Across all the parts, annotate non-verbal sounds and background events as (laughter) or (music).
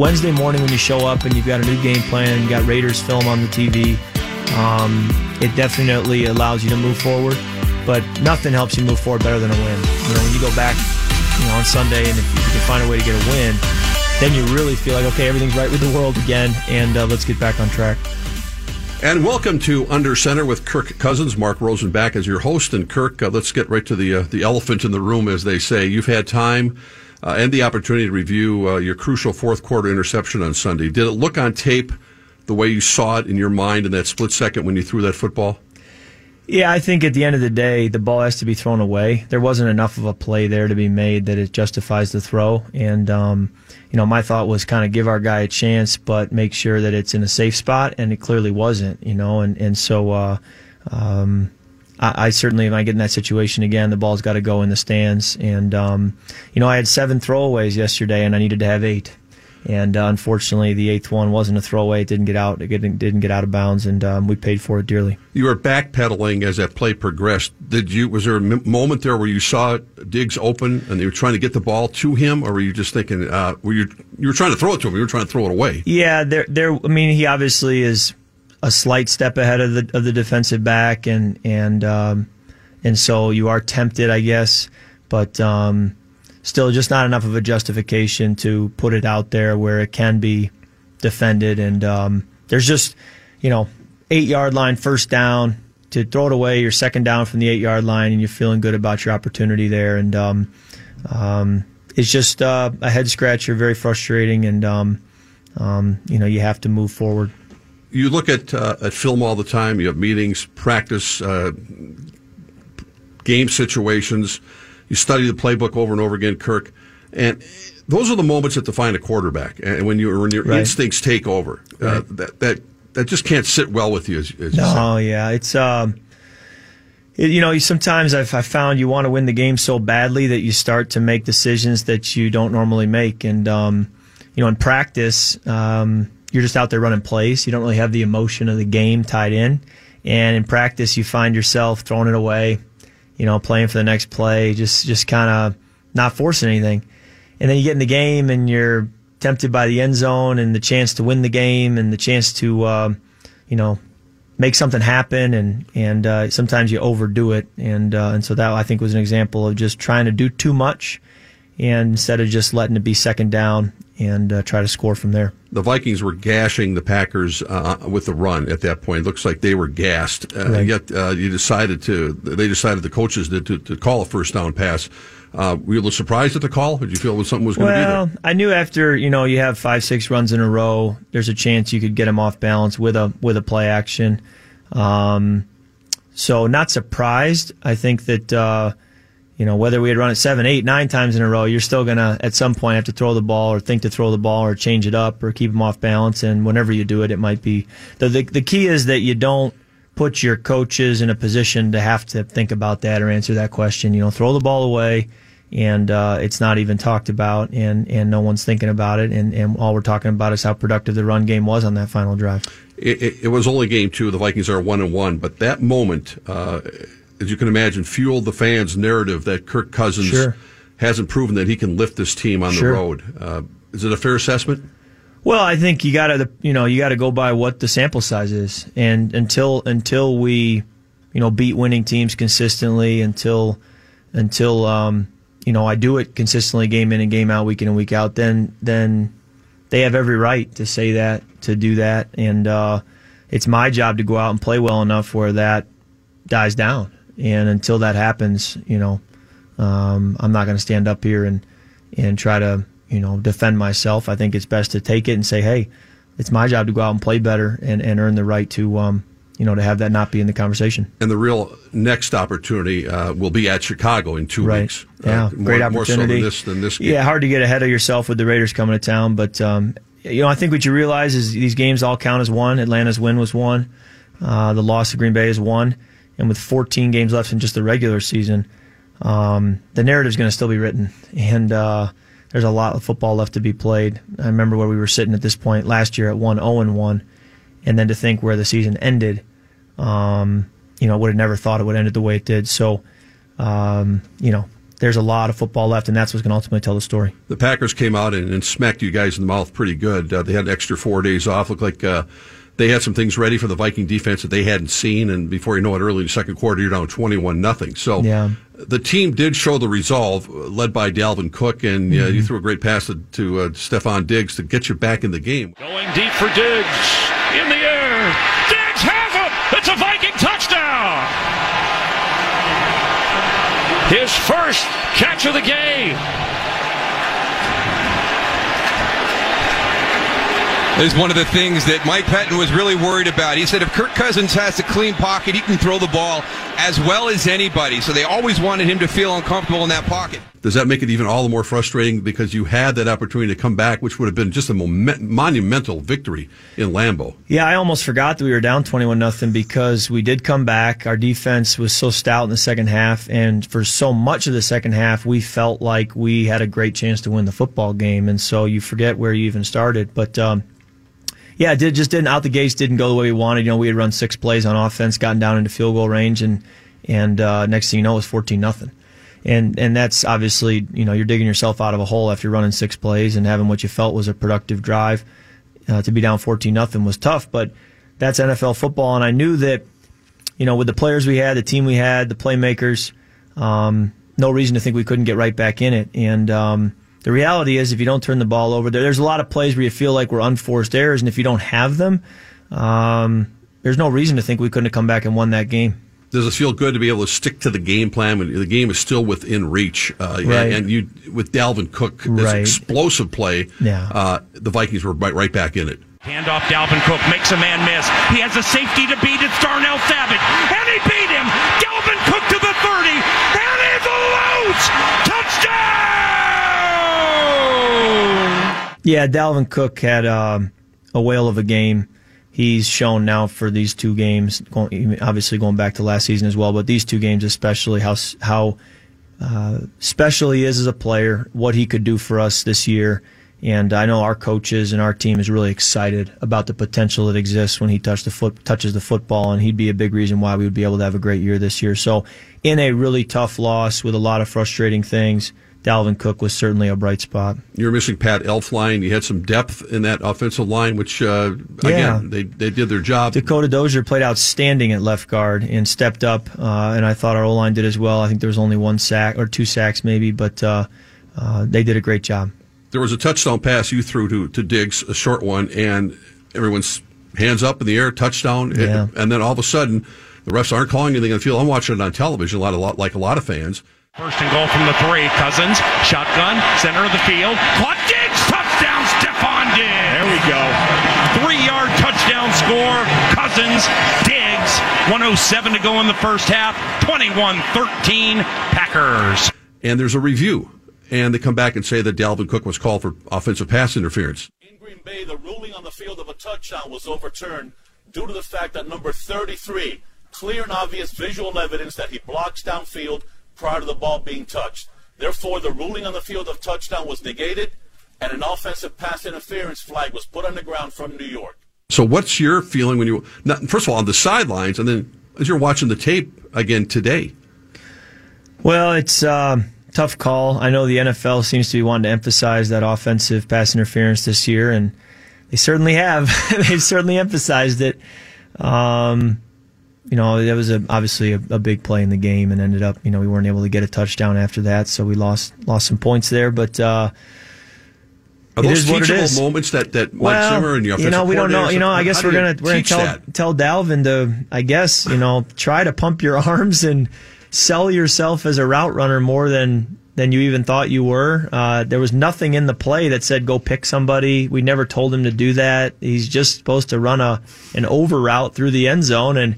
Wednesday morning when you show up and you've got a new game plan, you got Raiders film on the TV, um, it definitely allows you to move forward. But nothing helps you move forward better than a win. You know, when you go back, you know, on Sunday and if you can find a way to get a win, then you really feel like okay, everything's right with the world again, and uh, let's get back on track. And welcome to Under Center with Kirk Cousins, Mark Rosen back as your host. And Kirk, uh, let's get right to the uh, the elephant in the room, as they say. You've had time uh, and the opportunity to review uh, your crucial fourth quarter interception on Sunday. Did it look on tape the way you saw it in your mind in that split second when you threw that football? Yeah, I think at the end of the day, the ball has to be thrown away. There wasn't enough of a play there to be made that it justifies the throw. And, um, you know, my thought was kind of give our guy a chance, but make sure that it's in a safe spot. And it clearly wasn't, you know, and, and so, uh, um, I, I, certainly, if I get in that situation again, the ball's got to go in the stands. And, um, you know, I had seven throwaways yesterday and I needed to have eight. And uh, unfortunately, the eighth one wasn't a throwaway. It didn't get out. It didn't, didn't get out of bounds, and um, we paid for it dearly. You were backpedaling as that play progressed. Did you? Was there a moment there where you saw Diggs open and you were trying to get the ball to him, or were you just thinking? Uh, were you you were trying to throw it to him? You were trying to throw it away. Yeah, there, there. I mean, he obviously is a slight step ahead of the of the defensive back, and and um, and so you are tempted, I guess, but. Um, still just not enough of a justification to put it out there where it can be defended. And um, there's just, you know, eight yard line, first down to throw it away. You're second down from the eight yard line, and you're feeling good about your opportunity there. And um, um, it's just uh, a head scratcher, very frustrating, and um, you know you have to move forward. You look at uh, at film all the time. You have meetings, practice, uh, game situations you study the playbook over and over again, Kirk, and those are the moments that define a quarterback. And when you when your right. instincts take over, uh, right. uh, that that that just can't sit well with you. As, as no, you yeah, it's um, it, you know, sometimes I've, I've found you want to win the game so badly that you start to make decisions that you don't normally make, and um, you know, in practice, um, you're just out there running plays. You don't really have the emotion of the game tied in, and in practice, you find yourself throwing it away you know, playing for the next play, just just kind of not forcing anything. And then you get in the game and you're tempted by the end zone and the chance to win the game and the chance to, uh, you know, make something happen. And and uh, sometimes you overdo it. And uh, and so that I think was an example of just trying to do too much, and instead of just letting it be second down and uh, try to score from there. The Vikings were gashing the Packers uh, with the run at that point. It looks like they were gassed. Uh, right. Yet uh, you decided to, they decided the coaches did to, to call a first down pass. Uh, were you a little surprised at the call? Did you feel something was going to well, be there? I knew after you know you have five six runs in a row, there's a chance you could get them off balance with a with a play action. Um, so not surprised. I think that uh, you know, whether we had run it seven, eight, nine times in a row, you're still going to, at some point, have to throw the ball or think to throw the ball or change it up or keep them off balance. And whenever you do it, it might be. The, the, the key is that you don't put your coaches in a position to have to think about that or answer that question. You know, throw the ball away and uh, it's not even talked about and, and no one's thinking about it. And, and all we're talking about is how productive the run game was on that final drive. It, it, it was only game two. The Vikings are one and one, but that moment, uh, as you can imagine, fueled the fans' narrative that Kirk Cousins sure. hasn't proven that he can lift this team on sure. the road. Uh, is it a fair assessment? Well, I think you got to you know you got to go by what the sample size is, and until until we you know beat winning teams consistently, until until um, you know I do it consistently, game in and game out, week in and week out, then then they have every right to say that, to do that, and uh, it's my job to go out and play well enough where that dies down. And until that happens, you know, um, I'm not going to stand up here and and try to you know defend myself. I think it's best to take it and say, hey, it's my job to go out and play better and, and earn the right to um, you know to have that not be in the conversation. And the real next opportunity uh, will be at Chicago in two right. weeks. Yeah, uh, great more, opportunity. More so than this, than this Yeah, hard to get ahead of yourself with the Raiders coming to town, but um, you know I think what you realize is these games all count as one. Atlanta's win was one. Uh, the loss of Green Bay is one and with 14 games left in just the regular season, um, the narrative is going to still be written, and uh, there's a lot of football left to be played. I remember where we were sitting at this point last year at one 0 and one, and then to think where the season ended, um, you know, I would have never thought it would end the way it did. So, um, you know, there's a lot of football left, and that's what's going to ultimately tell the story. The Packers came out and, and smacked you guys in the mouth pretty good. Uh, they had an extra four days off. Looked like uh, they had some things ready for the Viking defense that they hadn't seen, and before you know it, early in the second quarter, you're down 21 nothing. So yeah. the team did show the resolve, uh, led by Dalvin Cook, and mm-hmm. uh, you threw a great pass to, to uh, Stefon Diggs to get you back in the game. Going deep for Diggs in the air. Diggs has it. It's a Viking touchdown. His first catch of the game. Is one of the things that Mike Pettine was really worried about. He said if Kirk Cousins has a clean pocket, he can throw the ball as well as anybody. So they always wanted him to feel uncomfortable in that pocket. Does that make it even all the more frustrating because you had that opportunity to come back, which would have been just a monumental victory in Lambeau? Yeah, I almost forgot that we were down 21 nothing because we did come back. Our defense was so stout in the second half, and for so much of the second half, we felt like we had a great chance to win the football game. And so you forget where you even started. But um, yeah, it did just didn't out the gates didn't go the way we wanted. You know, we had run six plays on offense, gotten down into field goal range, and and uh, next thing you know, it was fourteen nothing. And and that's obviously you know you're digging yourself out of a hole after running six plays and having what you felt was a productive drive. Uh, to be down fourteen nothing was tough, but that's NFL football, and I knew that you know with the players we had, the team we had, the playmakers, um, no reason to think we couldn't get right back in it, and. Um, the reality is, if you don't turn the ball over, there, there's a lot of plays where you feel like we're unforced errors, and if you don't have them, um, there's no reason to think we couldn't have come back and won that game. Does it feel good to be able to stick to the game plan when the game is still within reach? Uh, right. And you, with Dalvin Cook, this right. explosive play, yeah. Uh, the Vikings were right, right back in it. Handoff, Dalvin Cook makes a man miss. He has a safety to beat. It's Darnell Savage, and he beat him. Dalvin Cook to the 30, and he's a loose touchdown. Yeah, Dalvin Cook had um, a whale of a game. He's shown now for these two games, obviously going back to last season as well, but these two games especially, how how uh, special he is as a player, what he could do for us this year. And I know our coaches and our team is really excited about the potential that exists when he touch the foot, touches the football, and he'd be a big reason why we would be able to have a great year this year. So, in a really tough loss with a lot of frustrating things, Dalvin Cook was certainly a bright spot. You're missing Pat Elflein. You had some depth in that offensive line, which uh, yeah. again they they did their job. Dakota Dozier played outstanding at left guard and stepped up, uh, and I thought our O line did as well. I think there was only one sack or two sacks maybe, but uh, uh, they did a great job. There was a touchdown pass you threw to to Diggs, a short one, and everyone's hands up in the air, touchdown, yeah. and, and then all of a sudden the refs aren't calling anything on the field. I'm watching it on television, a lot, a lot like a lot of fans. First and goal from the three. Cousins, shotgun, center of the field. Caught Diggs, touchdown, Stefon Diggs. There we go. Three yard touchdown score. Cousins, Diggs. 107 to go in the first half. 21 13 Packers. And there's a review. And they come back and say that Dalvin Cook was called for offensive pass interference. In Green Bay, the ruling on the field of a touchdown was overturned due to the fact that number 33, clear and obvious visual evidence that he blocks downfield prior to the ball being touched. Therefore, the ruling on the field of touchdown was negated, and an offensive pass interference flag was put on the ground from New York. So, what's your feeling when you, first of all, on the sidelines, and then as you're watching the tape again today? Well, it's a uh, tough call. I know the NFL seems to be wanting to emphasize that offensive pass interference this year, and they certainly have. (laughs) They've certainly emphasized it. Um, you know, that was a, obviously a, a, big play in the game, and ended up, you know, we weren't able to get a touchdown after that, so we lost lost some points there. But uh, are those teachable moments that that Mike well, Zimmer and your you know we don't know. You know, I guess we're gonna we're gonna tell that? tell Dalvin to, I guess, you know, try to pump your (laughs) arms and sell yourself as a route runner more than than you even thought you were. Uh, there was nothing in the play that said go pick somebody. We never told him to do that. He's just supposed to run a an over route through the end zone and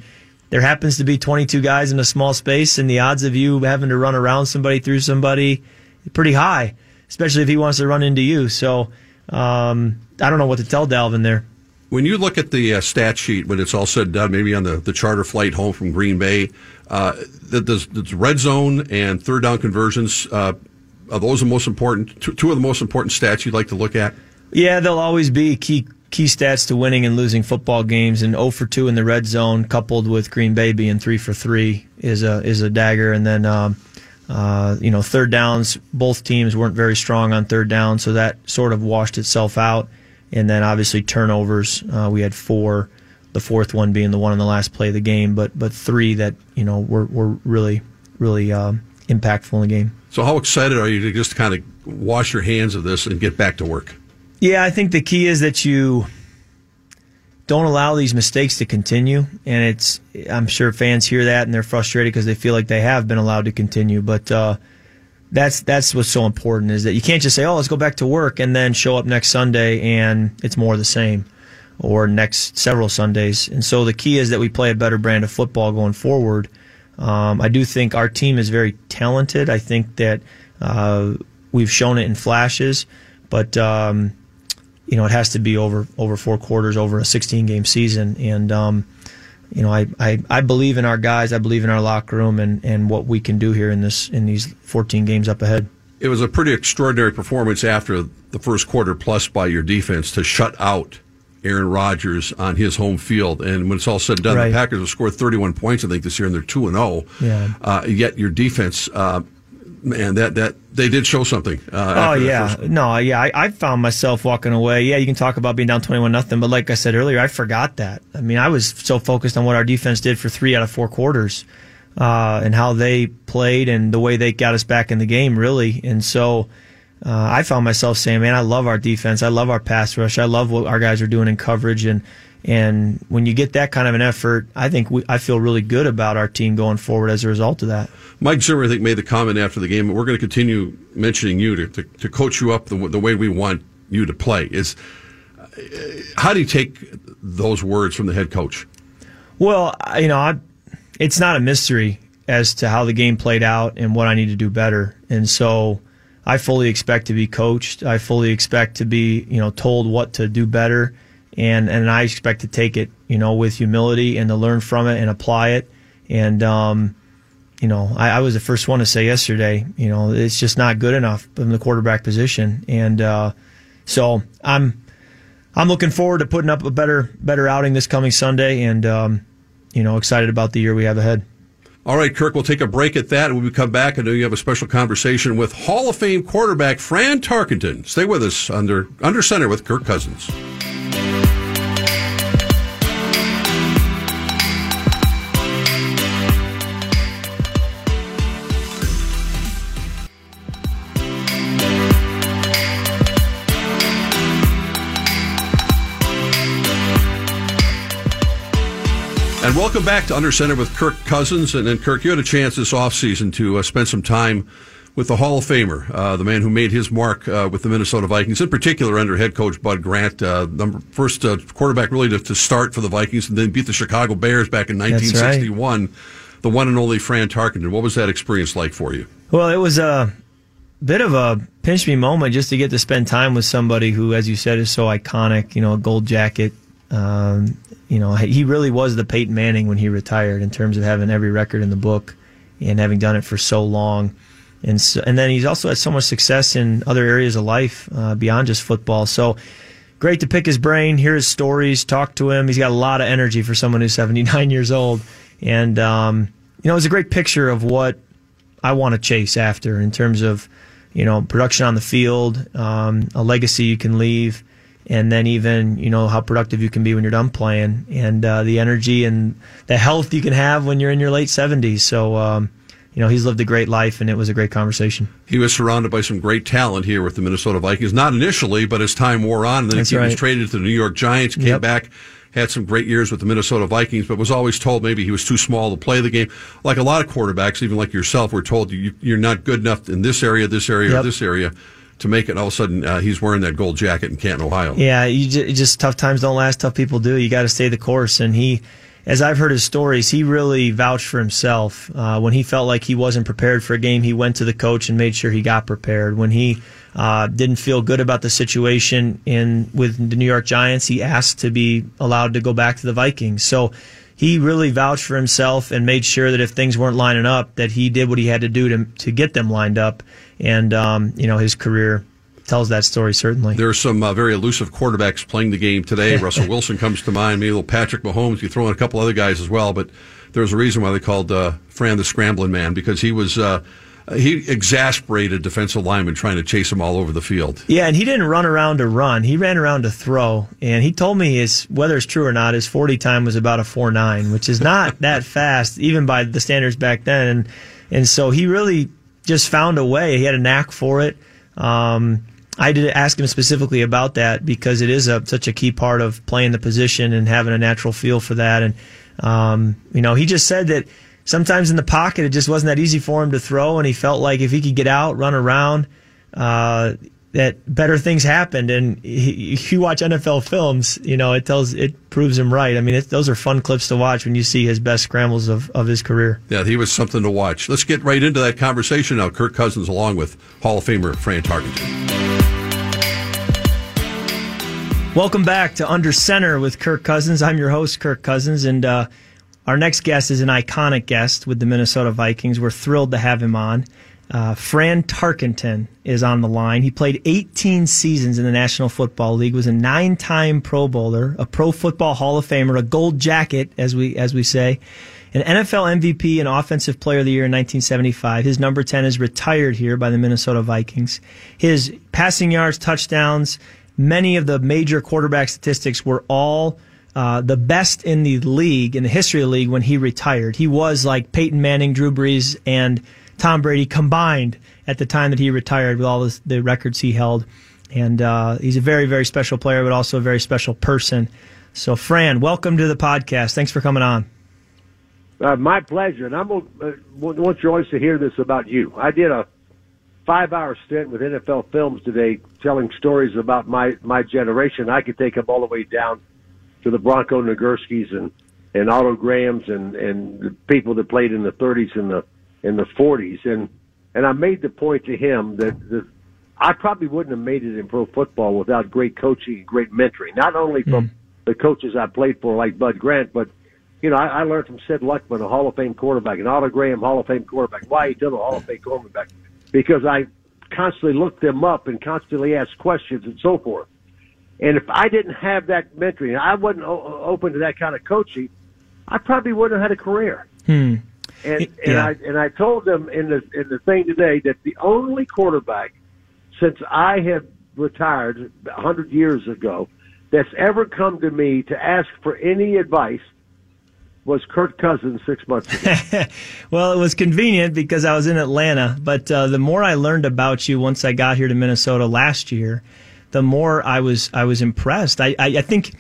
there happens to be 22 guys in a small space, and the odds of you having to run around somebody through somebody pretty high, especially if he wants to run into you. So um, I don't know what to tell Dalvin there. When you look at the uh, stat sheet, when it's all said and done, maybe on the, the charter flight home from Green Bay, uh, the, the, the red zone and third down conversions, uh, are those the most important, two of the most important stats you'd like to look at? Yeah, they'll always be key key stats to winning and losing football games. And 0 for 2 in the red zone, coupled with Green Bay being 3 for 3, is a is a dagger. And then um, Uh, you know, third downs, both teams weren't very strong on third down, so that sort of washed itself out. And then obviously turnovers, uh, we had four, the fourth one being the one in the last play of the game, but but three that you know were were really really um, impactful in the game. So, how excited are you to just kind of wash your hands of this and get back to work? Yeah, I think the key is that you don't allow these mistakes to continue. And it's, I'm sure fans hear that and they're frustrated because they feel like they have been allowed to continue. But, uh, that's that's what's so important is that you can't just say, "Oh, let's go back to work," and then show up next Sunday and it's more the same, or next several Sundays. And so the key is that we play a better brand of football going forward. Um, I do think our team is very talented. I think that uh, we've shown it in flashes, but um, you know, it has to be over over four quarters, over a 16 game season. And um, you know, I, I, I believe in our guys. I believe in our locker room and, and what we can do here in this in these 14 games up ahead. It was a pretty extraordinary performance after the first quarter plus by your defense to shut out Aaron Rodgers on his home field. And when it's all said and done, right. the Packers have scored 31 points, I think, this year, and they're 2 and 0. Yeah. Uh, yet your defense uh, man, that that they did show something. Uh, oh yeah, no, yeah, I, I, found myself walking away. Yeah, you can talk about being down twenty-one nothing, but like I said earlier, I forgot that. I mean, I was so focused on what our defense did for three out of four quarters, uh, and how they played and the way they got us back in the game, really. And so, uh, I found myself saying, "Man, I love our defense. I love our pass rush. I love what our guys are doing in coverage and." And when you get that kind of an effort, I think we, I feel really good about our team going forward as a result of that. Mike Zimmer, I think, made the comment after the game. But we're going to continue mentioning you to, to, to coach you up the, the way we want you to play. Is uh, how do you take those words from the head coach? Well, you know, I, it's not a mystery as to how the game played out and what I need to do better. And so I fully expect to be coached. I fully expect to be, you know, told what to do better and and I expect to take it, you know, with humility and to learn from it and apply it. And um, you know, I, I, was the first one to say yesterday, you know, it's just not good enough in the quarterback position, and uh, so I'm I'm looking forward to putting up a better better outing this coming Sunday, and um, you know, excited about the year we have ahead. All right, Kirk, we'll take a break at that. When we come back, I know you have a special conversation with Hall of Fame quarterback Fran Tarkenton. Stay with us under under center with Kirk Cousins. Welcome back to Under Center with Kirk Cousins. And then, Kirk, you had a chance this offseason to uh, spend some time with the Hall of Famer, uh, the man who made his mark uh, with the Minnesota Vikings, in particular under head coach Bud Grant, uh, number first uh, quarterback really to, to, start for the Vikings, and then beat the Chicago Bears back in 1961. Right. The one and only Fran Tarkenton. What was that experience like for you? Well, it was a bit of a pinch me moment just to get to spend time with somebody who, as you said, is so iconic. You know, a gold jacket. Um, you know, he really was the Peyton Manning when he retired in terms of having every record in the book and having done it for so long. And so, and then he's also had so much success in other areas of life uh, beyond just football. So great to pick his brain, hear his stories, talk to him. He's got a lot of energy for someone who's (laughs) 79 years old. And, um, you know, it was a great picture of what I want to chase after in terms of, you know, production on the field, um, a legacy you can leave and then even you know how productive you can be when you're done playing, and uh, the energy and the health you can have when you're in your late 70s. So. Um, you know, he's lived a great life, and it was a great conversation. He was surrounded by some great talent here with the Minnesota Vikings. Not initially, but as time wore on, and then That's he right. was traded to the New York Giants, came yep. back, had some great years with the Minnesota Vikings, but was always told maybe he was too small to play the game. Like a lot of quarterbacks, even like yourself, were told you, are not good enough in this area, this area, yep. or this area to make it. All of a sudden, uh, he's wearing that gold jacket in Canton, Ohio. Yeah, you just, just tough times don't last. Tough people do. You got to stay the course. And he, as I've heard his stories, he really vouched for himself. Uh, when he felt like he wasn't prepared for a game, he went to the coach and made sure he got prepared. When he uh, didn't feel good about the situation in with the New York Giants, he asked to be allowed to go back to the Vikings. So he really vouched for himself and made sure that if things weren't lining up, that he did what he had to do to to get them lined up. And um, you know his career tells that story certainly. There are some uh, very elusive quarterbacks playing the game today. (laughs) Russell Wilson comes to mind. Maybe little Patrick Mahomes. You throw in a couple other guys as well, but there's a reason why they called uh, Fran the scrambling man because he was. Uh, uh, he exasperated defensive linemen trying to chase him all over the field. Yeah, and he didn't run around to run. He ran around to throw. And he told me his whether it's true or not, his forty time was about a four nine, which is not (laughs) that fast, even by the standards back then. And and so he really just found a way. He had a knack for it. Um, I did ask him specifically about that because it is a, such a key part of playing the position and having a natural feel for that. And um, you know, he just said that sometimes in the pocket it just wasn't that easy for him to throw, and he felt like if he could get out, run around, uh, that better things happened. And he, if you watch NFL films, you know it tells it proves him right. I mean, it, those are fun clips to watch when you see his best scrambles of, of his career. Yeah, he was something to watch. Let's get right into that conversation now. Kirk Cousins, along with Hall of Famer Fran Tarkenton. Welcome back to Under Center with Kirk Cousins. I'm your host, Kirk Cousins, and uh, our next guest is an iconic guest with the Minnesota Vikings. We're thrilled to have him on. Uh, Fran Tarkenton is on the line. He played 18 seasons in the National Football League, was a nine-time Pro Bowler, a Pro Football Hall of Famer, a Gold Jacket, as we as we say, an NFL MVP and Offensive Player of the Year in 1975. His number 10 is retired here by the Minnesota Vikings. His passing yards, touchdowns, many of the major quarterback statistics were all uh, the best in the league, in the history of the league, when he retired. He was like Peyton Manning, Drew Brees, and Tom Brady combined at the time that he retired with all this, the records he held. And uh, he's a very, very special player, but also a very special person. So, Fran, welcome to the podcast. Thanks for coming on. Uh, my pleasure. And I uh, want your always to hear this about you. I did a five hour stint with NFL Films today telling stories about my, my generation. I could take them all the way down to the Bronco Nagurskis and, and Otto Grahams and, and the people that played in the 30s and the, in the 40s. And, and I made the point to him that the, I probably wouldn't have made it in pro football without great coaching and great mentoring, not only from mm. the coaches I played for like Bud Grant, but you know, I, I learned from Sid Luckman, a Hall of Fame quarterback, and Otto Graham, Hall of Fame quarterback, Y.A. Tittle, Hall of Fame quarterback because I constantly looked them up and constantly asked questions and so forth. And if I didn't have that mentoring, I wasn't o- open to that kind of coaching, I probably wouldn't have had a career. Hmm. And and yeah. I and I told them in the in the thing today that the only quarterback since I have retired a hundred years ago that's ever come to me to ask for any advice was Kirk Cousins six months ago. (laughs) well, it was convenient because I was in Atlanta, but uh, the more I learned about you once I got here to Minnesota last year, the more I was I was impressed. I, I, I think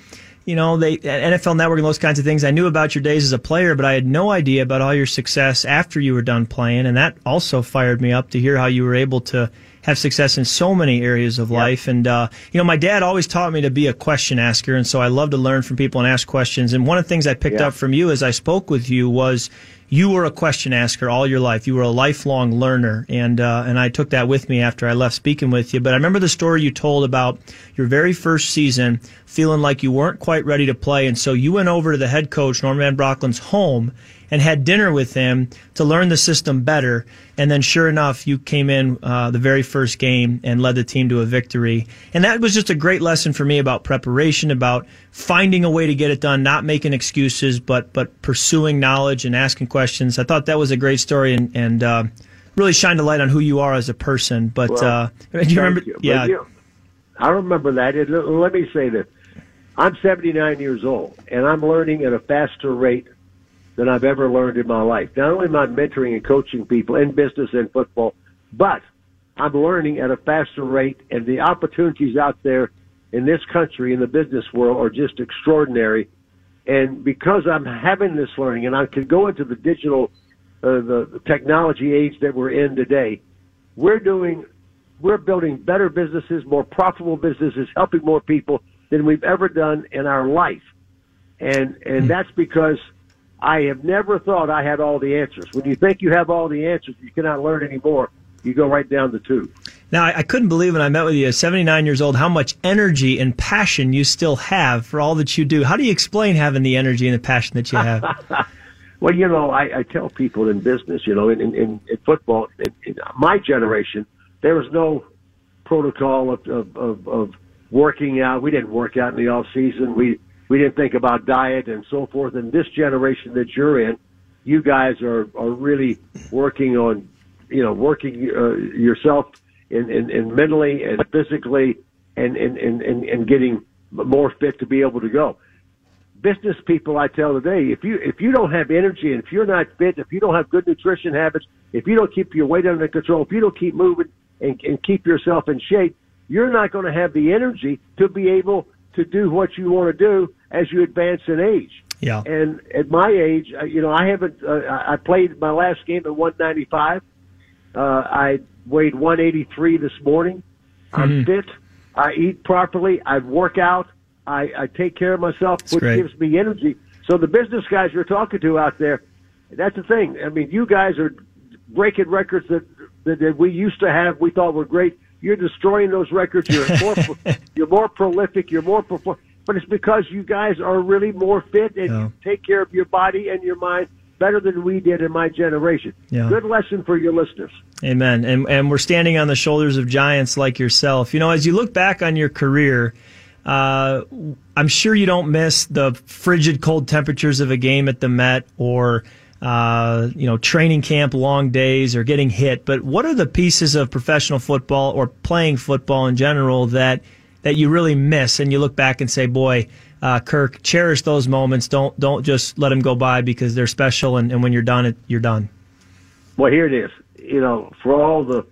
you know, they NFL Network and those kinds of things. I knew about your days as a player, but I had no idea about all your success after you were done playing, and that also fired me up to hear how you were able to have success in so many areas of life. And, uh, you know, my dad always taught me to be a question asker. And so I love to learn from people and ask questions. And one of the things I picked up from you as I spoke with you was you were a question asker all your life. You were a lifelong learner, and uh, and I took that with me after I left speaking with you. But I remember the story you told about your very first season, feeling like you weren't quite ready to play, and so you went over to the head coach Norm Van Brocklin's home and had dinner with him to learn the system better. And then, sure enough, you came in uh, the very first game and led the team to a victory. And that was just a great lesson for me about preparation, about finding a way to get it done, not making excuses, but but pursuing knowledge and asking questions. I thought that was a great story and and uh, really shined a light on who you are as a person. But well, uh, (laughs) do you remember? You. Yeah, you, I remember that. And let me say this: I'm 79 years old, and I'm learning at a faster rate than I've ever learned in my life. Not only am I mentoring and coaching people in business and football, but I'm learning at a faster rate, and the opportunities out there in this country, in the business world, are just extraordinary. And because I'm having this learning, and I can go into the digital, uh, the, technology age that we're in today, we're doing, we're building better businesses, more profitable businesses, helping more people than we've ever done in our life. And, and hmm. that's because I have never thought I had all the answers. When you think you have all the answers, you cannot learn anymore. You go right down the tube. Now, I couldn't believe when I met with you at 79 years old how much energy and passion you still have for all that you do. How do you explain having the energy and the passion that you have? (laughs) well, you know, I, I tell people in business, you know, in, in, in football, in, in my generation, there was no protocol of, of, of, of working out. We didn't work out in the off season. We we didn't think about diet and so forth. And this generation that you're in, you guys are, are really working on you know, working uh, yourself in, in, in mentally and physically and, and, and, and, and getting more fit to be able to go. Business people, I tell today, if you if you don't have energy and if you're not fit, if you don't have good nutrition habits, if you don't keep your weight under control, if you don't keep moving and, and keep yourself in shape, you're not going to have the energy to be able to do what you want to do as you advance in age. Yeah. And at my age, you know, I haven't. Uh, I played my last game at 195. Uh, I weighed 183 this morning. I'm Mhm. fit. I eat properly. I work out. I, I take care of myself, which great. gives me energy. So the business guys you're talking to out there, that's the thing. I mean, you guys are breaking records that, that that we used to have. We thought were great. You're destroying those records. You're more (laughs) you're more prolific. You're more perform. But it's because you guys are really more fit and Yeah. you take care of your body and your mind better than we did in my generation. Yeah. Good lesson for your listeners. Amen. And and we're standing on the shoulders of giants like yourself. You know, as you look back on your career, uh, I'm sure you don't miss the frigid cold temperatures of a game at the Met or uh, you know training camp long days or getting hit. But what are the pieces of professional football or playing football in general that that you really miss and you look back and say, boy. Uh, Kirk, cherish those moments. Don't don't just let them go by because they're special. And, and when you're done, it, you're done. Well, here it is. You know, for all the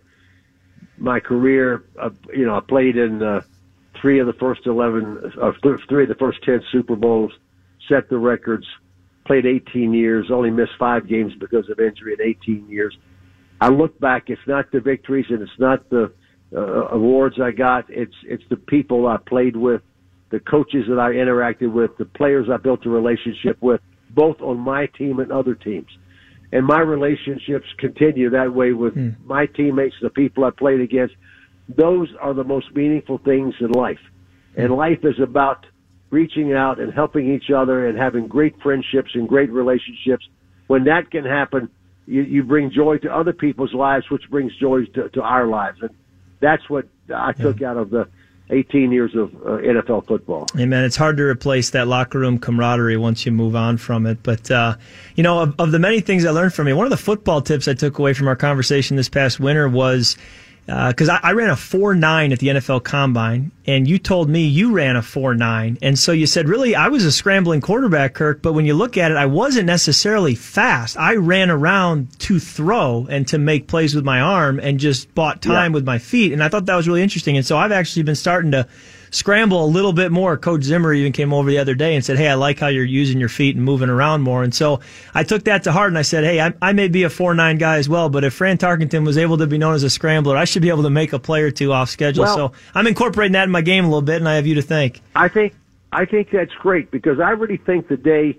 my career, uh, you know, I played in uh, three of the first eleven, uh, three of the first ten Super Bowls, set the records, played 18 years, only missed five games because of injury in 18 years. I look back, it's not the victories and it's not the uh, uh, awards I got. It's it's the people I played with, the coaches that I interacted with, the players I built a relationship with, both on my team and other teams and my relationships continue that way with hmm. my teammates, the people I played against. Those are the most meaningful things in life. And hmm. life is about reaching out and helping each other and having great friendships and great relationships. When that can happen, you, you bring joy to other people's lives, which brings joy to, to our lives. And that's what I took out of the 18 years of uh, NFL football. Amen. It's hard to replace that locker room camaraderie once you move on from it. But, uh, you know, of, of the many things I learned from you, one of the football tips I took away from our conversation this past winter was Uh, because I, I ran a 4 9 at the NFL Combine, and you told me you ran a 4 9. And so you said, really, I was a scrambling quarterback, Kirk, but when you look at it, I wasn't necessarily fast. I ran around to throw and to make plays with my arm and just bought time Yeah. with my feet. And I thought that was really interesting. And so I've actually been starting to scramble a little bit more. Coach Zimmer even came over the other day and said, Hey, I like how you're using your feet and moving around more. And so I took that to heart and I said, Hey, I, I may be a 4-9 guy as well, but if Fran Tarkenton was able to be known as a scrambler, I should be able to make a play or two off schedule. Well- so I'm incorporating that in my game a little bit and I have you to thank. I think I think that's great because I really think the day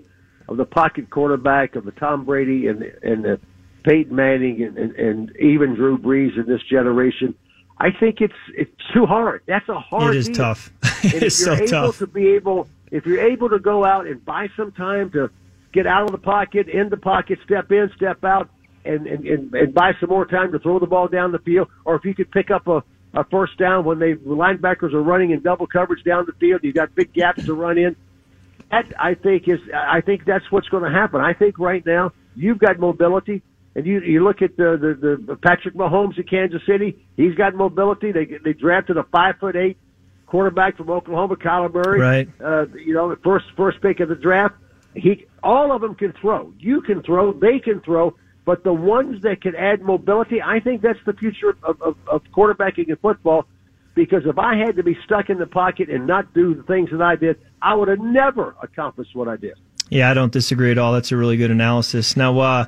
of the pocket quarterback of the Tom Brady and and the Peyton Manning and, and, and even Drew Brees in this generation, I think it's it's too hard. That's a hard. It is deal. tough. (laughs) It is so able tough. to be able, if you're able to go out and buy some time to get out of the pocket, in the pocket, step in, step out, and and, and, and buy some more time to throw the ball down the field, or if you could pick up a, a first down when they the linebackers are running in double coverage down the field, you've got big gaps to run in. That I think is I think that's what's going to happen. I think right now you've got mobility. And you you look at the, the the Patrick Mahomes at Kansas City. He's got mobility. They they drafted a five foot eight quarterback from Oklahoma, Kyler Murray. Right. Uh, you know, the first first pick of the draft. He all of them can throw. You can throw. They can throw. But the ones that can add mobility, I think that's the future of, of, of quarterbacking in football. Because if I had to be stuck in the pocket and not do the things that I did, I would have never accomplished what I did. Yeah, I don't disagree at all. That's a really good analysis. Now, uh,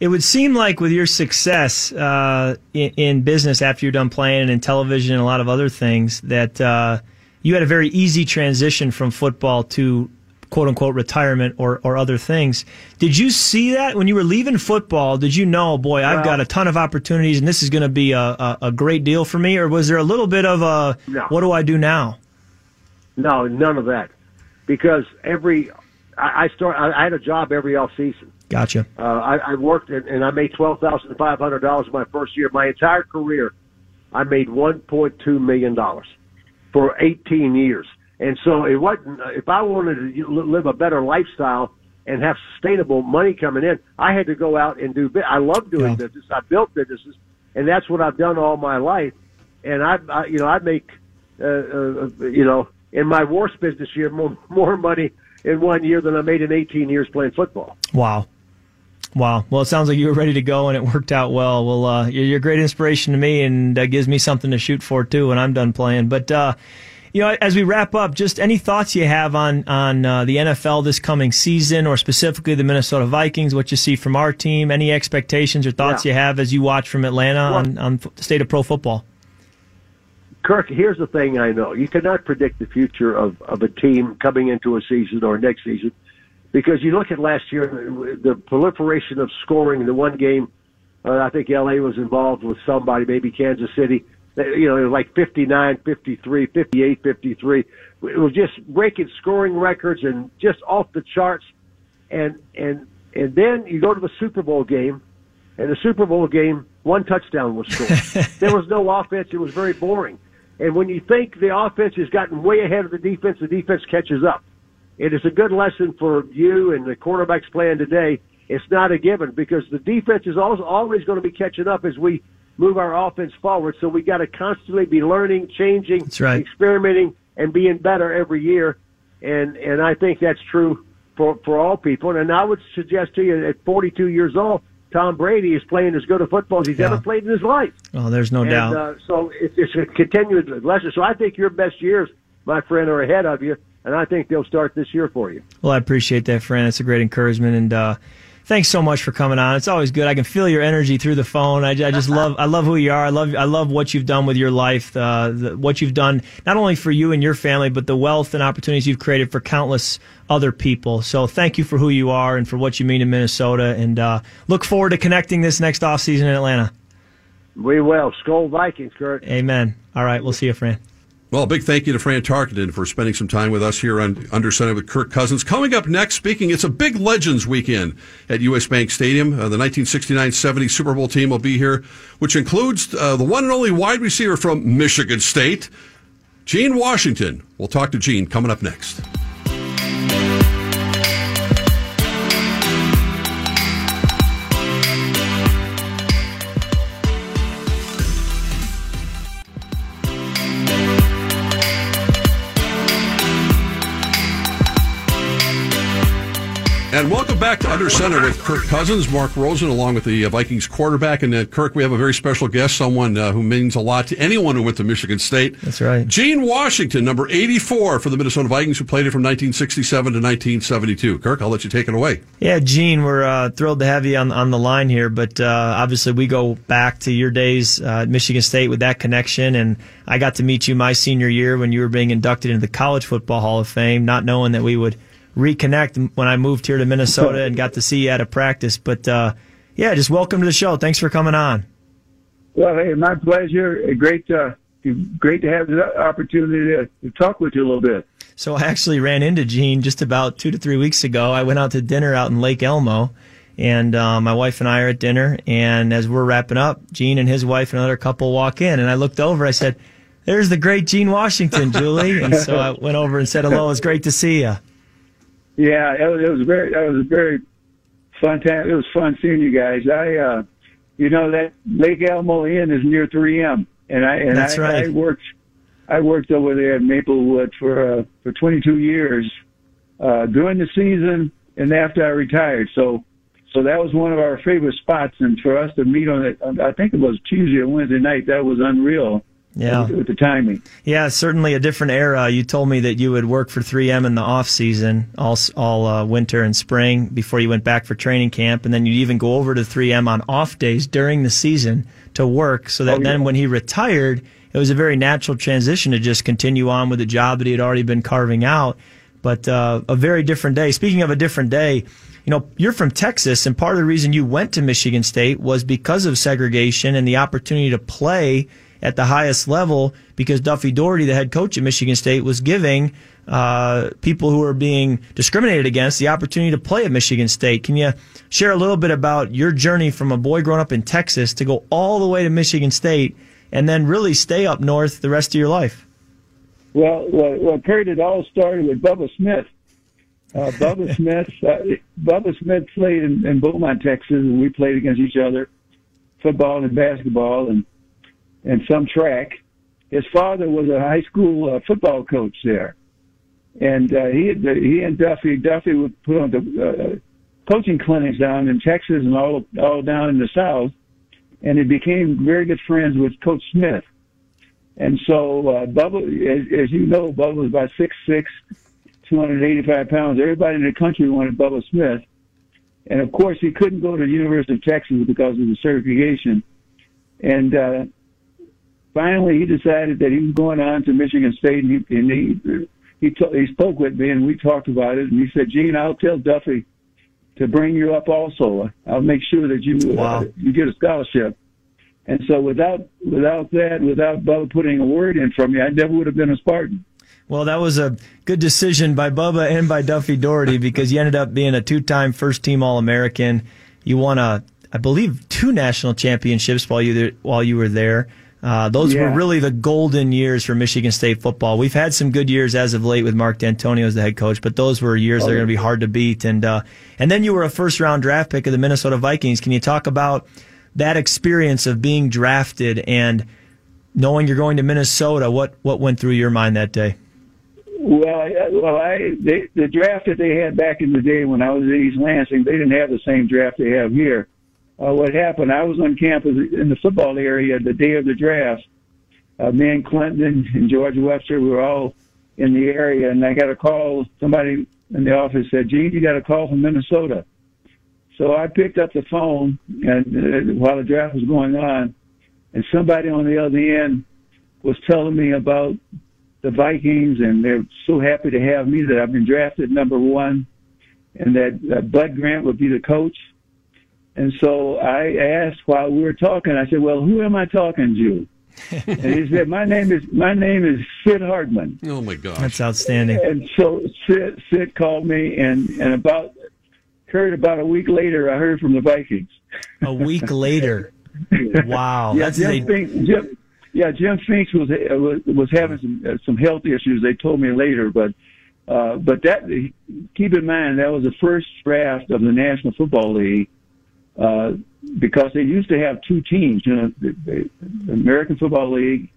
it would seem like with your success uh, in, in business after you're done playing and in television and a lot of other things, that uh, you had a very easy transition from football to quote unquote retirement or, or other things. Did you see that when you were leaving football? Did you know, boy, I've Well- got a ton of opportunities and this is going to be a, a, a great deal for me? Or was there a little bit of a, No. what do I do now? No, none of that. Because every I, I start I, I had a job every off season. Gotcha. Uh, I, I worked and, and I made twelve thousand five hundred dollars my first year. My entire career, I made one point two million dollars for eighteen years. And so it wasn't. If I wanted to live a better lifestyle, and have sustainable money coming in, I had to go out and do. I love doing yeah. business. I built businesses, and that's what I've done all my life. And I, I you know, I make, uh, uh, you know, in my worst business year more (laughs) more money in one year than I made in 18 years playing football. Wow. Wow. Well, it sounds like you were ready to go and it worked out well. Well, uh, you're a great inspiration to me and uh, gives me something to shoot for too when I'm done playing. But, uh, you know, as we wrap up, just any thoughts you have on on uh, the NFL this coming season, or specifically the Minnesota Vikings? What you see from our team? Any expectations or thoughts yeah. you have as you watch from Atlanta well, on on the state of pro football? Kirk, here's the thing I know: you cannot predict the future of of a team coming into a season or next season, because you look at last year, the proliferation of scoring in the one game. Uh, I think LA was involved with somebody, maybe Kansas City you know, it was like 59, 53, 58, 53. It was just breaking scoring records and just off the charts. And, and, and then you go to the Super Bowl game, and the Super Bowl game, one touchdown was scored. (laughs) there was no offense. It was very boring. And when you think the offense has gotten way ahead of the defense, the defense catches up. It is a good lesson for you and the quarterbacks playing today. It's not a given because the defense is always, always going to be catching up as we move our offense forward. So we got to constantly be learning, changing, right. experimenting, and being better every year. And and I think that's true for for all people. And I would suggest to you, at 42 years old, Tom Brady is playing as good a football as he's yeah. ever played in his life. Oh, there's no and, doubt. Uh, so it's, it's a continued lesson. So I think your best years, my friend, are ahead of you, and I think they'll start this year for you. Well, I appreciate that, friend. It's a great encouragement, and. uh thanks so much for coming on. It's always good. I can feel your energy through the phone. I, I just (laughs) love, I love who you are. I love, I love what you've done with your life, uh, the, what you've done not only for you and your family, but the wealth and opportunities you've created for countless other people. So thank you for who you are and for what you mean in Minnesota. And uh, look forward to connecting this next off season in Atlanta. We will. Skol Vikings, Kirk. Amen. All right, we'll see you, Fran. Well, a big thank you to Fran Tarkenton for spending some time with us here on Under Center with Kirk Cousins. Coming up next, speaking, it's a big Legends weekend at U.S. Bank Stadium. Uh, the 1969-70 Super Bowl team will be here, which includes uh, the one and only wide receiver from Michigan State, Gene Washington. We'll talk to Gene coming up next. And welcome back to Under Center with Kirk Cousins, Mark Rosen, along with the uh, Vikings quarterback. And uh, Kirk, we have a very special guest, someone uh, who means a lot to anyone who went to Michigan State. That's right. Gene Washington, number 84 for the Minnesota Vikings, who played it from 1967 to 1972. Kirk, I'll let you take it away. Yeah, Gene, we're uh, thrilled to have you on, on the line here. But uh, obviously, we go back to your days uh, at Michigan State with that connection. And I got to meet you my senior year when you were being inducted into the College Football Hall of Fame, not knowing that we would – reconnect when I moved here to Minnesota and got to see you at a practice. But uh, yeah, just welcome to the show. Thanks for coming on. Well, hey, my pleasure. Great, uh, great to have the opportunity to, to talk with you a little bit. So I actually ran into Gene just about two to three weeks ago. I went out to dinner out in Lake Elmo, and uh, my wife and I are at dinner. And as we're wrapping up, Gene and his wife and another couple walk in, and I looked over. I said, "There's the great Gene Washington, Julie." and so I went over and said hello. It's great to see you. Yeah, it was, it was very, it was very fun time. It was fun seeing you guys. I, uh, you know, that Lake Elmo Inn is near 3M, and I and That's I, right. I worked, I worked over there at Maplewood for uh, for 22 years uh, during the season and after I retired. So, so that was one of our favorite spots, and for us to meet on it, I think it was Tuesday or Wednesday night. That was unreal yeah. with, the timing. Yeah, certainly a different era. You told me that you would work for 3M in the off season, all all uh, winter and spring, before you went back for training camp, and then you'd even go over to 3M on off days during the season to work. So that oh, yeah. then when he retired, it was a very natural transition to just continue on with the job that he had already been carving out. But uh, a very different day. Speaking of a different day. You know, you're from Texas, and part of the reason you went to Michigan State was because of segregation and the opportunity to play at the highest level because Duffy Daugherty, the head coach at Michigan State, was giving uh, people who are being discriminated against the opportunity to play at Michigan State. Can you share a little bit about your journey from a boy growing up in Texas to go all the way to Michigan State and then really stay up north the rest of your life? Well, well, well Kirk, it all started with Bubba Smith. uh, (laughs) Bubba Smith. Uh, Bubba Smith played in, in Beaumont, Texas, and we played against each other, football and basketball, and and some track. His father was a high school uh, football coach there, and uh, he he and Duffy Duffy would put on the uh, coaching clinics down in Texas and all all down in the South, and he became very good friends with Coach Smith. And so uh, Bubba, as, as you know, Bubba was about six six, 285 pounds. Everybody in the country wanted Bubba Smith. And of course, he couldn't go to the University of Texas because of the certification. And uh, finally, he decided that he was going on to Michigan State, and he and he he, t- he spoke with me, and we talked about it. And he said, "Gene, I'll tell Duffy to bring you up also. I'll make sure that you wow. uh, you get a scholarship." And so, without without that, without Bubba putting a word in for me, I never would have been a Spartan. Well, that was a good decision by Bubba and by Duffy Daugherty because you ended up being a two-time first-team All-American. You won a, I believe, two national championships while you there, while you were there. Uh, those Yeah. were really the golden years for Michigan State football. We've had some good years as of late with Mark Dantonio as the head coach, but those were years that are going to be hard to beat. And uh, and then you were a first-round draft pick of the Minnesota Vikings. Can you talk about that experience of being drafted and knowing you're going to Minnesota? What what went through your mind that day? Well, I, well, I they, the draft that they had back in the day when I was at East Lansing, they didn't have the same draft they have here. Uh, what happened? I was on campus in the football area the day of the draft. Uh, me and Clinton and George Webster, we were all in the area, and I got a call. Somebody in the office said, "Gene, you got a call from Minnesota." So I picked up the phone, and uh, while the draft was going on, and somebody on the other end was telling me about the Vikings, and they're so happy to have me that I've been drafted number one, and that uh, Bud Grant would be the coach. And so I asked while we were talking, I said, "Well, who am I talking to?" (laughs) and he said, "My name is my name is Sid Hartman." Oh my gosh. That's outstanding. And so Sid, Sid called me, and and about heard about a week later, I heard from the Vikings. A week later. Wow. Yeah, That's Jim a, Finks, Jim, yeah, Jim Finks was uh, was was having some uh, some health issues. They told me later, but uh, but that keep in mind that was the first draft of the National Football League uh, because they used to have two teams, you know, the, the American Football League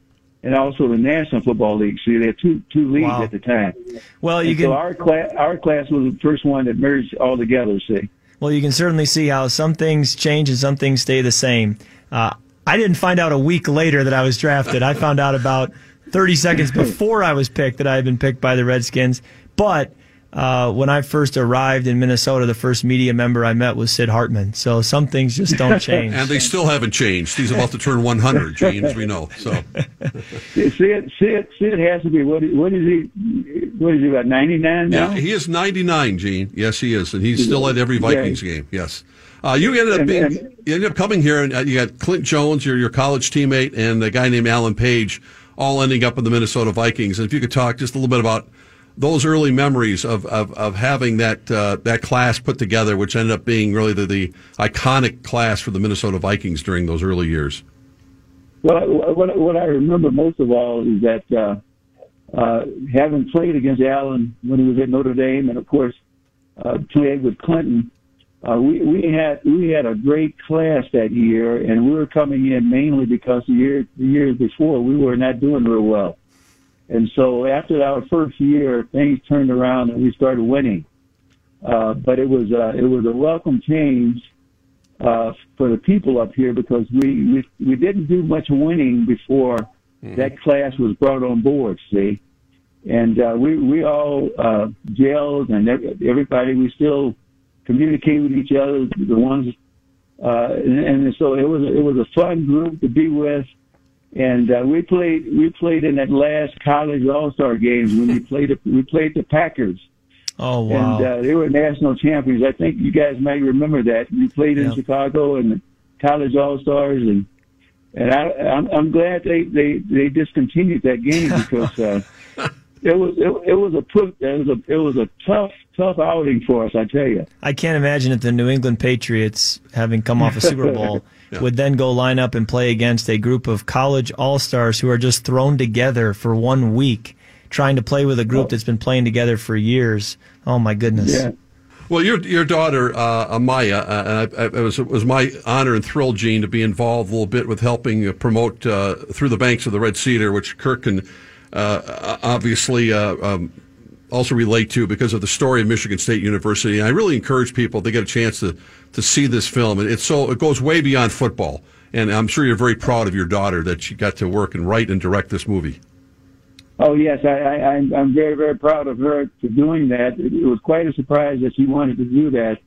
and also the National Football League. See, they had two two leagues Wow. at the time. well, you And can so our class our class was the first one that merged all together. See. well you can certainly see how some things change and some things stay the same. Uh, I didn't find out a week later that I was drafted. I found out about 30 seconds before I was picked that I had been picked by the Redskins. But uh, when I first arrived in Minnesota, the first media member I met was Sid Hartman. So some things just don't (laughs) change. And they still haven't changed. He's about to turn 100, Gene, as we know. So (laughs) Sid, Sid, Sid has to be what? What is he? What is he about? Ninety nine now. yeah, he is 99, Gene. Yes, he is, and he's still at every Vikings game. Yes. Uh, you ended up being, you ended up coming here, and uh, you got Clint Jones, your your college teammate, and a guy named Alan Page, all ending up in the Minnesota Vikings. And if you could talk just a little bit about those early memories of of, of having that uh, that class put together, which ended up being really the, the iconic class for the Minnesota Vikings during those early years. Well, what, what I remember most of all is that uh, uh, having played against Alan when he was at Notre Dame, and of course uh, played with Clinton, uh, we we had we had a great class that year, and we were coming in mainly because the year the years before we were not doing real well, and so after our first year, things turned around and we started winning. Uh, but it was uh, it was a welcome change uh, for the people up here because we, we we didn't do much winning before that class was brought on board. See, and uh, we we all uh, gelled and ev- everybody we still communicate with each other. The ones uh, and, and so it was it was a fun group to be with. And uh, we played we played in that last college all star games when we (laughs) played we played the Packers Oh, wow. and uh, they were national champions. I think you guys might remember that. We played in Yeah. Chicago and the college all stars, and and I, I'm, I'm glad they, they they discontinued that game (laughs) because uh, it was it, it was a put it was a it was a tough tough outing for us. I tell you. I can't imagine if the New England Patriots, having come off a Super (laughs) Bowl, would then go line up and play against a group of college all stars who are just thrown together for one week, trying to play with a group that's been playing together for years. Oh my goodness. Yeah. Well, your your daughter uh, Amaya, uh, I, I, it was it was my honor and thrill, Gene, to be involved a little bit with helping uh, promote uh, through the banks of the Red Cedar, which Kirk can uh, obviously uh, um, also relate to because of the story of Michigan State University. And I really encourage people to get a chance to to see this film. It's so it goes way beyond football, and I'm sure you're very proud of your daughter that she got to work and write and direct this movie. Oh yes, I, I, I'm very very proud of her for doing that. It, it was quite a surprise that she wanted to do that.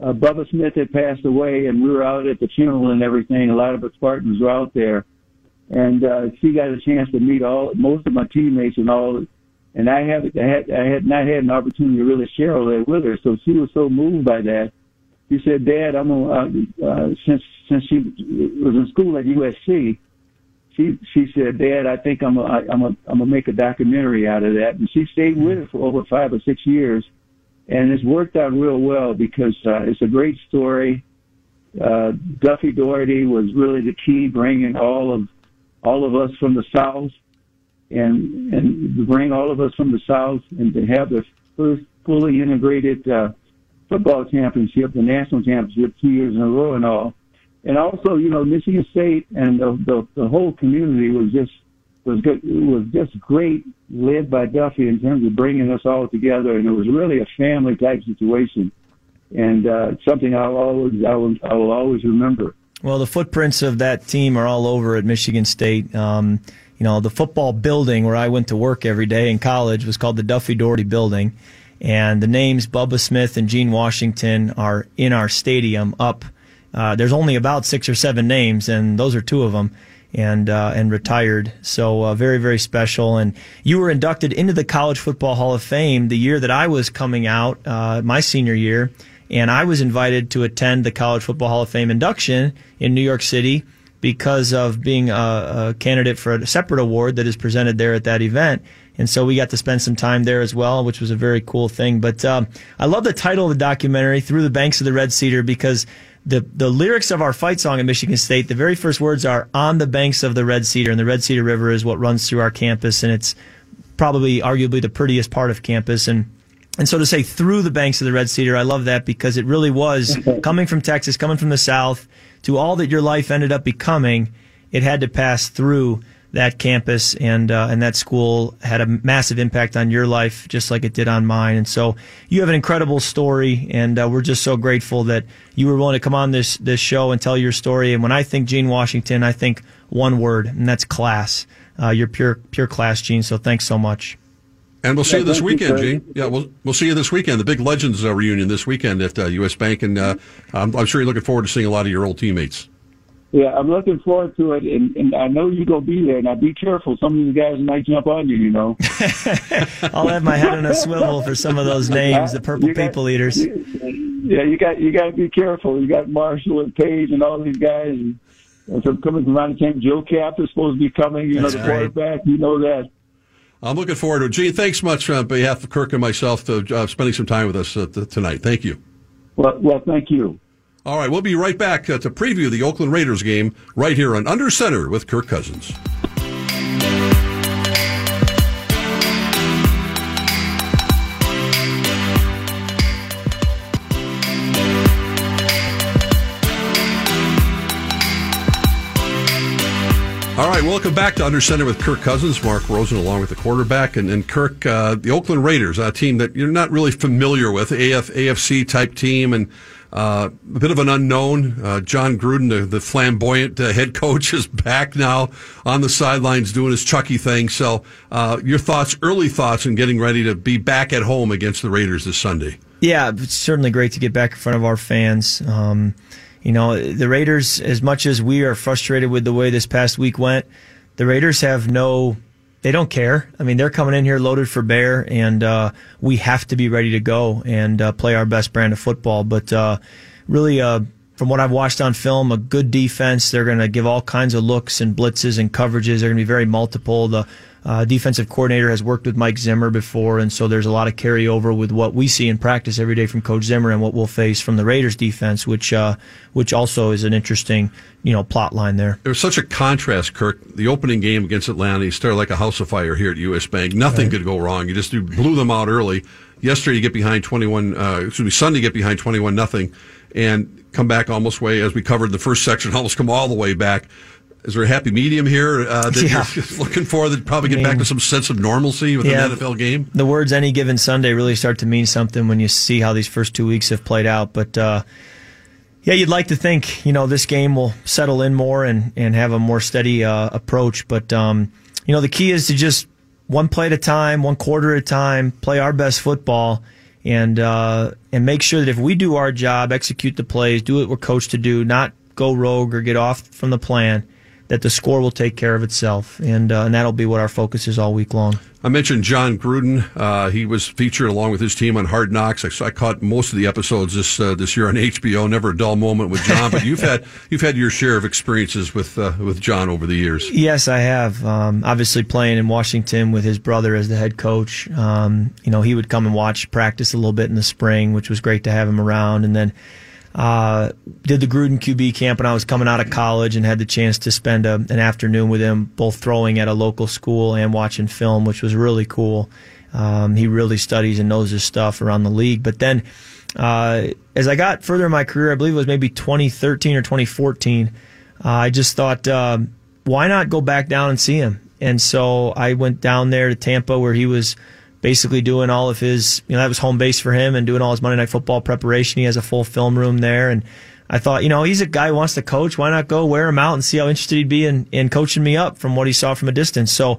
Uh, Bubba Smith had passed away, and we were out at the funeral and everything. A lot of the Spartans were out there, and uh, she got a chance to meet all most of my teammates and all. And I have I had I had not had an opportunity to really share all that with her, so she was so moved by that. She said, "Dad, I'm gonna uh, uh, since since she was in school at USC." she she said, Dad, I think I'm a, I'm a, I'm gonna make a documentary out of that. And she stayed with it for over five or six years, and it's worked out real well because uh, it's a great story. Uh, Duffy Daugherty was really the key, bringing all of all of us from the South, and and bring all of us from the South, and to have the first fully integrated uh, football championship, the national championship, two years in a row, and all and also, you know, Michigan State and the the, the whole community was just was good, was just great, led by Duffy in terms of bringing us all together, and it was really a family type situation, and uh, something I'll always I will I will always remember. Well, the footprints of that team are all over at Michigan State. Um, you know, the football building where I went to work every day in college was called the Duffy Daugherty Building, and the names Bubba Smith and Gene Washington are in our stadium up uh, there's only about six or seven names, and those are two of them, and uh, and retired. So uh, very very special. And you were inducted into the College Football Hall of Fame the year that I was coming out, uh, my senior year, and I was invited to attend the College Football Hall of Fame induction in New York City because of being a, a candidate for a separate award that is presented there at that event. And so we got to spend some time there as well, which was a very cool thing. But um, I love the title of the documentary, Through the Banks of the Red Cedar, because the the lyrics of our fight song at Michigan State, the very first words are on the banks of the Red Cedar, and the Red Cedar River is what runs through our campus, and it's probably arguably the prettiest part of campus. And and so to say through the banks of the Red Cedar, I love that because it really was (laughs) coming from Texas, coming from the South, to all that your life ended up becoming. It had to pass through that campus and uh, and that school had a massive impact on your life, just like it did on mine. And so you have an incredible story, and uh, we're just so grateful that you were willing to come on this this show and tell your story. And when I think Gene Washington, I think one word, and that's class. Uh, you're pure pure class, Gene. So thanks so much. And we'll see you this weekend, Gene. Yeah, we'll we'll see you this weekend. The big Legends uh, reunion this weekend at U.S. Uh, Bank, and uh, I'm, I'm sure you're looking forward to seeing a lot of your old teammates. Yeah, I'm looking forward to it, and, and I know you're gonna be there. Now, be careful; some of these guys might jump on you. You know. (laughs) I'll have my head on a swivel for some of those names, the purple got, people eaters. Yeah, you got you got to be careful. You got Marshall and Page and all these guys. And, and so coming from around the team, Joe Kapp is supposed to be coming. You That's know, the quarterback. You know that. I'm looking forward to it. Gene, thanks much on behalf of Kirk and myself for uh, spending some time with us uh, tonight. Thank you. Well, well, thank you. All right, we'll be right back uh, to preview the Oakland Raiders game right here on Under Center with Kirk Cousins. All right, welcome back to Under Center with Kirk Cousins, Mark Rosen, along with the quarterback, and, and Kirk, uh, the Oakland Raiders, a team that you're not really familiar with, AF, AFC type team, and uh, a bit of an unknown. Uh, Jon Gruden, the, the flamboyant uh, head coach, (laughs) is back now on the sidelines doing his Chucky thing. So, uh, your thoughts, early thoughts, in getting ready to be back at home against the Raiders this Sunday? Yeah, it's certainly great to get back in front of our fans. Um, you know, the Raiders, as much as we are frustrated with the way this past week went, the Raiders have no they don't care. I mean, they're coming in here loaded for bear, and uh, we have to be ready to go and uh, play our best brand of football. But uh, really, uh, from what I've watched on film, a good defense. They're going to give all kinds of looks and blitzes and coverages. They're going to be very multiple. The uh, defensive coordinator has worked with Mike Zimmer before, and so there's a lot of carryover with what we see in practice every day from Coach Zimmer and what we'll face from the Raiders defense, which uh, which also is an interesting you know plot line there. There's such a contrast, Kirk. The opening game against Atlanta, you started like a house of fire here at U.S. Bank. Nothing right. could go wrong. You just blew them out early. Yesterday, you get behind 21. Uh, excuse me, Sunday, you get behind 21 nothing, and come back almost way as we covered the first section, almost come all the way back. Is there a happy medium here uh, that yeah. (laughs) you're looking for that probably get I mean, back to some sense of normalcy with yeah, an NFL game? The words any given Sunday really start to mean something when you see how these first two weeks have played out. But uh, yeah, you'd like to think you know this game will settle in more and and have a more steady uh, approach. But um, you know the key is to just one play at a time, one quarter at a time, play our best football. And uh, and make sure that if we do our job, execute the plays, do what we're coached to do, not go rogue or get off from the plan, that the score will take care of itself, and uh, and that'll be what our focus is all week long. I mentioned Jon Gruden. Uh, he was featured along with his team on Hard Knocks. I, I caught most of the episodes this uh, this year on (laughs) HBO. Never a dull moment with Jon. but you've had (laughs) you've had your share of experiences with uh, with Jon over the years. Yes, I have. Um, obviously, playing in Washington with his brother as the head coach. Um, you know, he would come and watch practice a little bit in the spring, which was great to have him around, and then uh, did the Gruden QB camp when I was coming out of college and had the chance to spend a, an afternoon with him, both throwing at a local school and watching film, which was really cool. Um, he really studies and knows his stuff around the league. But then, uh, as I got further in my career, I believe it was maybe 2013 or 2014, uh, I just thought, um, why not go back down and see him? And so I went down there to Tampa where he was basically doing all of his, you know, that was home base for him and doing all his Monday Night Football preparation. He has a full film room there. And I thought, you know, he's a guy who wants to coach. Why not go wear him out and see how interested he'd be in, in coaching me up from what he saw from a distance? So,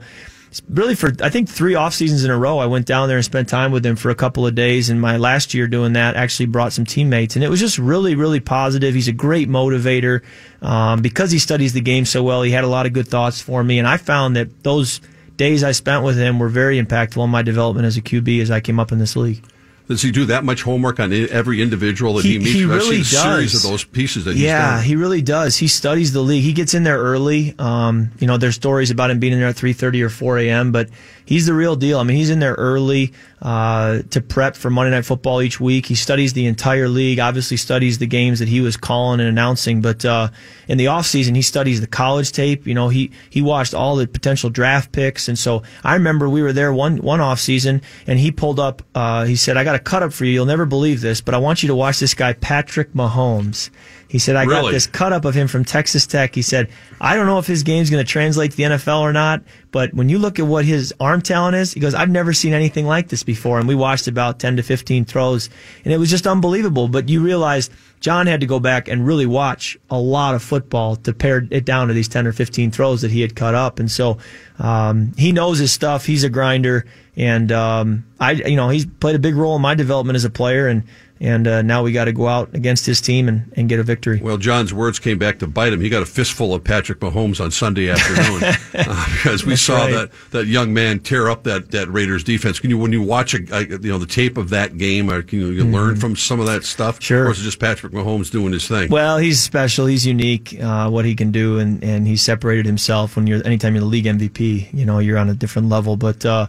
really for I think three off seasons in a row. I went down there and spent time with him for a couple of days. And my last year doing that actually brought some teammates, and it was just really really positive. He's a great motivator um, because he studies the game so well. He had a lot of good thoughts for me, and I found that those days I spent with him were very impactful on my development as a QB as I came up in this league. Does he do that much homework on every individual that he, he meets? He really does. series of those pieces that yeah, he really does. He studies the league. He gets in there early. Um, you know, there's stories about him being in there at 3:30 or 4 a.m., but he's the real deal. I mean, he's in there early uh, to prep for Monday Night Football each week. He studies the entire league, obviously studies the games that he was calling and announcing. But uh, in the off season, he studies the college tape. You know, he he watched all the potential draft picks, and so I remember we were there one one off season, and he pulled up. Uh, he said, "I got a cut up for you. You'll never believe this, but I want you to watch this guy, Patrick Mahomes." He said, I really? got this cut up of him from Texas Tech. He said, I don't know if his game's going to translate to the NFL or not, but when you look at what his arm talent is, he goes, I've never seen anything like this before. And we watched about 10 to 15 throws, and it was just unbelievable. But you realize Jon had to go back and really watch a lot of football to pare it down to these 10 or 15 throws that he had cut up. And so um, he knows his stuff. He's a grinder. And um, I, you know, he's played a big role in my development as a player. And and uh, now we got to go out against his team and, and get a victory. Well, Jon's words came back to bite him. He got a fistful of Patrick Mahomes on Sunday afternoon (laughs) uh, because we That's saw right. that, that young man tear up that, that Raiders defense. Can you, when you watch a, a you know the tape of that game, or can you, you mm-hmm. learn from some of that stuff? Sure. Or is it just Patrick Mahomes doing his thing? Well, he's special. He's unique. Uh, what he can do, and and he separated himself. When you're anytime you're the league MVP, you know you're on a different level. But uh,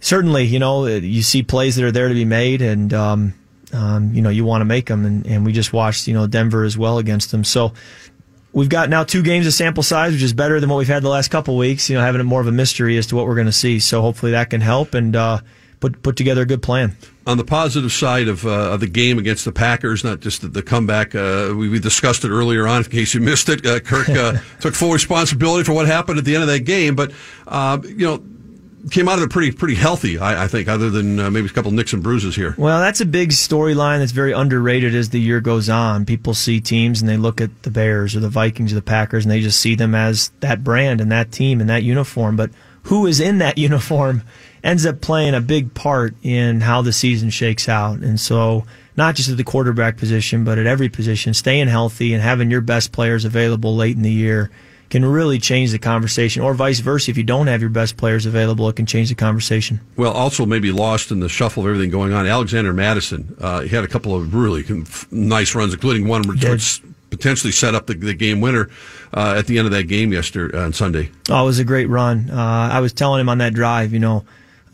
certainly, you know you see plays that are there to be made, and um, um, you know, you want to make them. And, and we just watched, you know, Denver as well against them. So we've got now two games of sample size, which is better than what we've had the last couple weeks, you know, having it more of a mystery as to what we're going to see. So hopefully that can help and, uh, put, put together a good plan. On the positive side of, uh, of the game against the Packers, not just the, the comeback, uh, we, we, discussed it earlier on. In case you missed it, uh, Kirk uh, (laughs) took full responsibility for what happened at the end of that game. But uh, you know, came out of it pretty pretty healthy, I, I think, other than uh, maybe a couple nicks and bruises here. Well, that's a big storyline that's very underrated as the year goes on. People see teams and they look at the Bears or the Vikings or the Packers and they just see them as that brand and that team and that uniform. But who is in that (laughs) uniform ends up playing a big part in how the season shakes out. And so, not just at the quarterback position, but at every position, staying healthy and having your best players available late in the year can really change the conversation, or vice versa. If you don't have your best players available, it can change the conversation. Well, also maybe lost in the shuffle of everything going on. Alexander Mattison, uh, he had a couple of really nice runs, including one which potentially set up the, the game winner uh, at the end of that game yesterday uh, on Sunday. Oh, it was a great run. Uh, I was telling him on that drive, you know,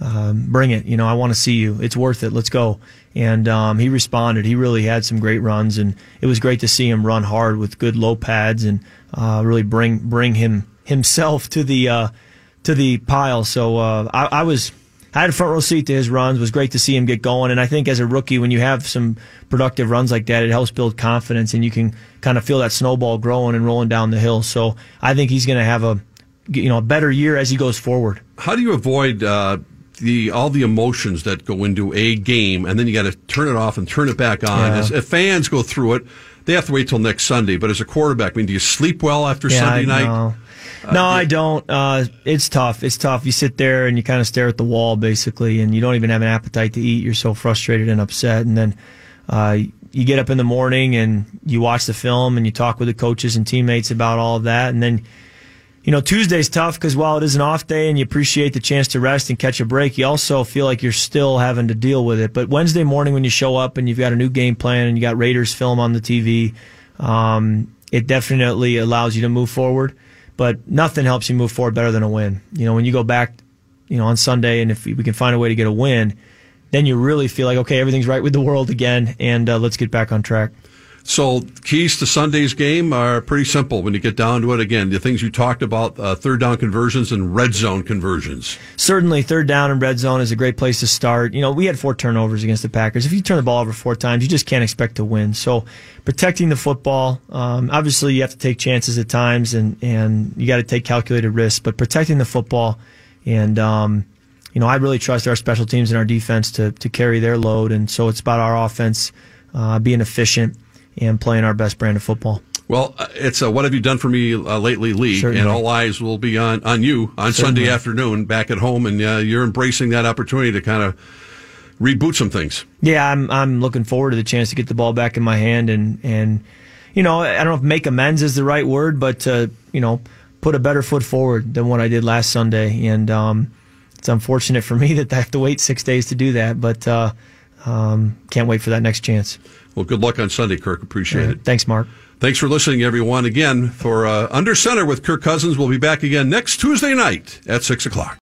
um, bring it. You know, I want to see you. It's worth it. Let's go. And um, he responded. He really had some great runs, and it was great to see him run hard with good low pads and uh, really bring bring him himself to the uh, to the pile. So uh, I, I, was I had a front row seat to his runs. It was great to see him get going. And I think as a rookie, when you have some productive runs like that, it helps build confidence, and you can kind of feel that snowball growing and rolling down the hill. So I think he's going to have a you know a better year as he goes forward. How do you avoid? Uh, the all the emotions that go into a game, and then you got to turn it off and turn it back on. Yeah. As, if fans go through it, they have to wait till next Sunday. But as a quarterback, I mean, do you sleep well after yeah, Sunday night? No, uh, no I don't. Uh, it's tough. It's tough. You sit there and you kind of stare at the wall, basically, and you don't even have an appetite to eat. You're so frustrated and upset, and then. Uh, you get up in the morning and you watch the film and you talk with the coaches and teammates about all of that, and then you know, Tuesday's tough because while it is an off day and you appreciate the chance to rest and catch a break, you also feel like you're still having to deal with it. But Wednesday morning when you show up and you've got a new game plan and you got Raiders film on the TV, um, it definitely allows you to move forward. But nothing helps you move forward better than a win. You know, when you go back, you know, on Sunday and if we can find a way to get a win, then you really feel like, okay, everything's right with the world again and uh, let's get back on track. So keys to Sunday's game are pretty simple when you get down to it. Again, the things you talked about, uh, third down conversions and red zone conversions. Certainly, third down and red zone is a great place to start. You know, we had four turnovers against the Packers. If you turn the ball over four times, you just can't expect to win. So protecting the football, um, obviously you have to take chances at times and, and you got to take calculated risks, but protecting the football and, um, you know, I really trust our special teams and our defense to, to carry their load. And so it's about our offense, uh, being efficient and playing our best brand of football. Well, uh, it's a what have you done for me uh, lately league, Certainly. and all eyes will be on, on you on Certainly. Sunday afternoon back at home, and uh, you're embracing that opportunity to kind of reboot some things. Yeah, I'm I'm looking forward to the chance to get the ball back in my hand and and you know I don't know if make amends is the right word, but to you know put a better foot forward than what I did last Sunday, and um, it's unfortunate for (laughs) me that I have to wait six days to do that, but uh, um, can't wait for that next chance. Well, good luck on Sunday, Kirk. Appreciate right. it. Thanks, Mark. Thanks for listening, everyone. Again, for uh, Under Center with Kirk Cousins, we'll be back again next Tuesday night at 6 o'clock.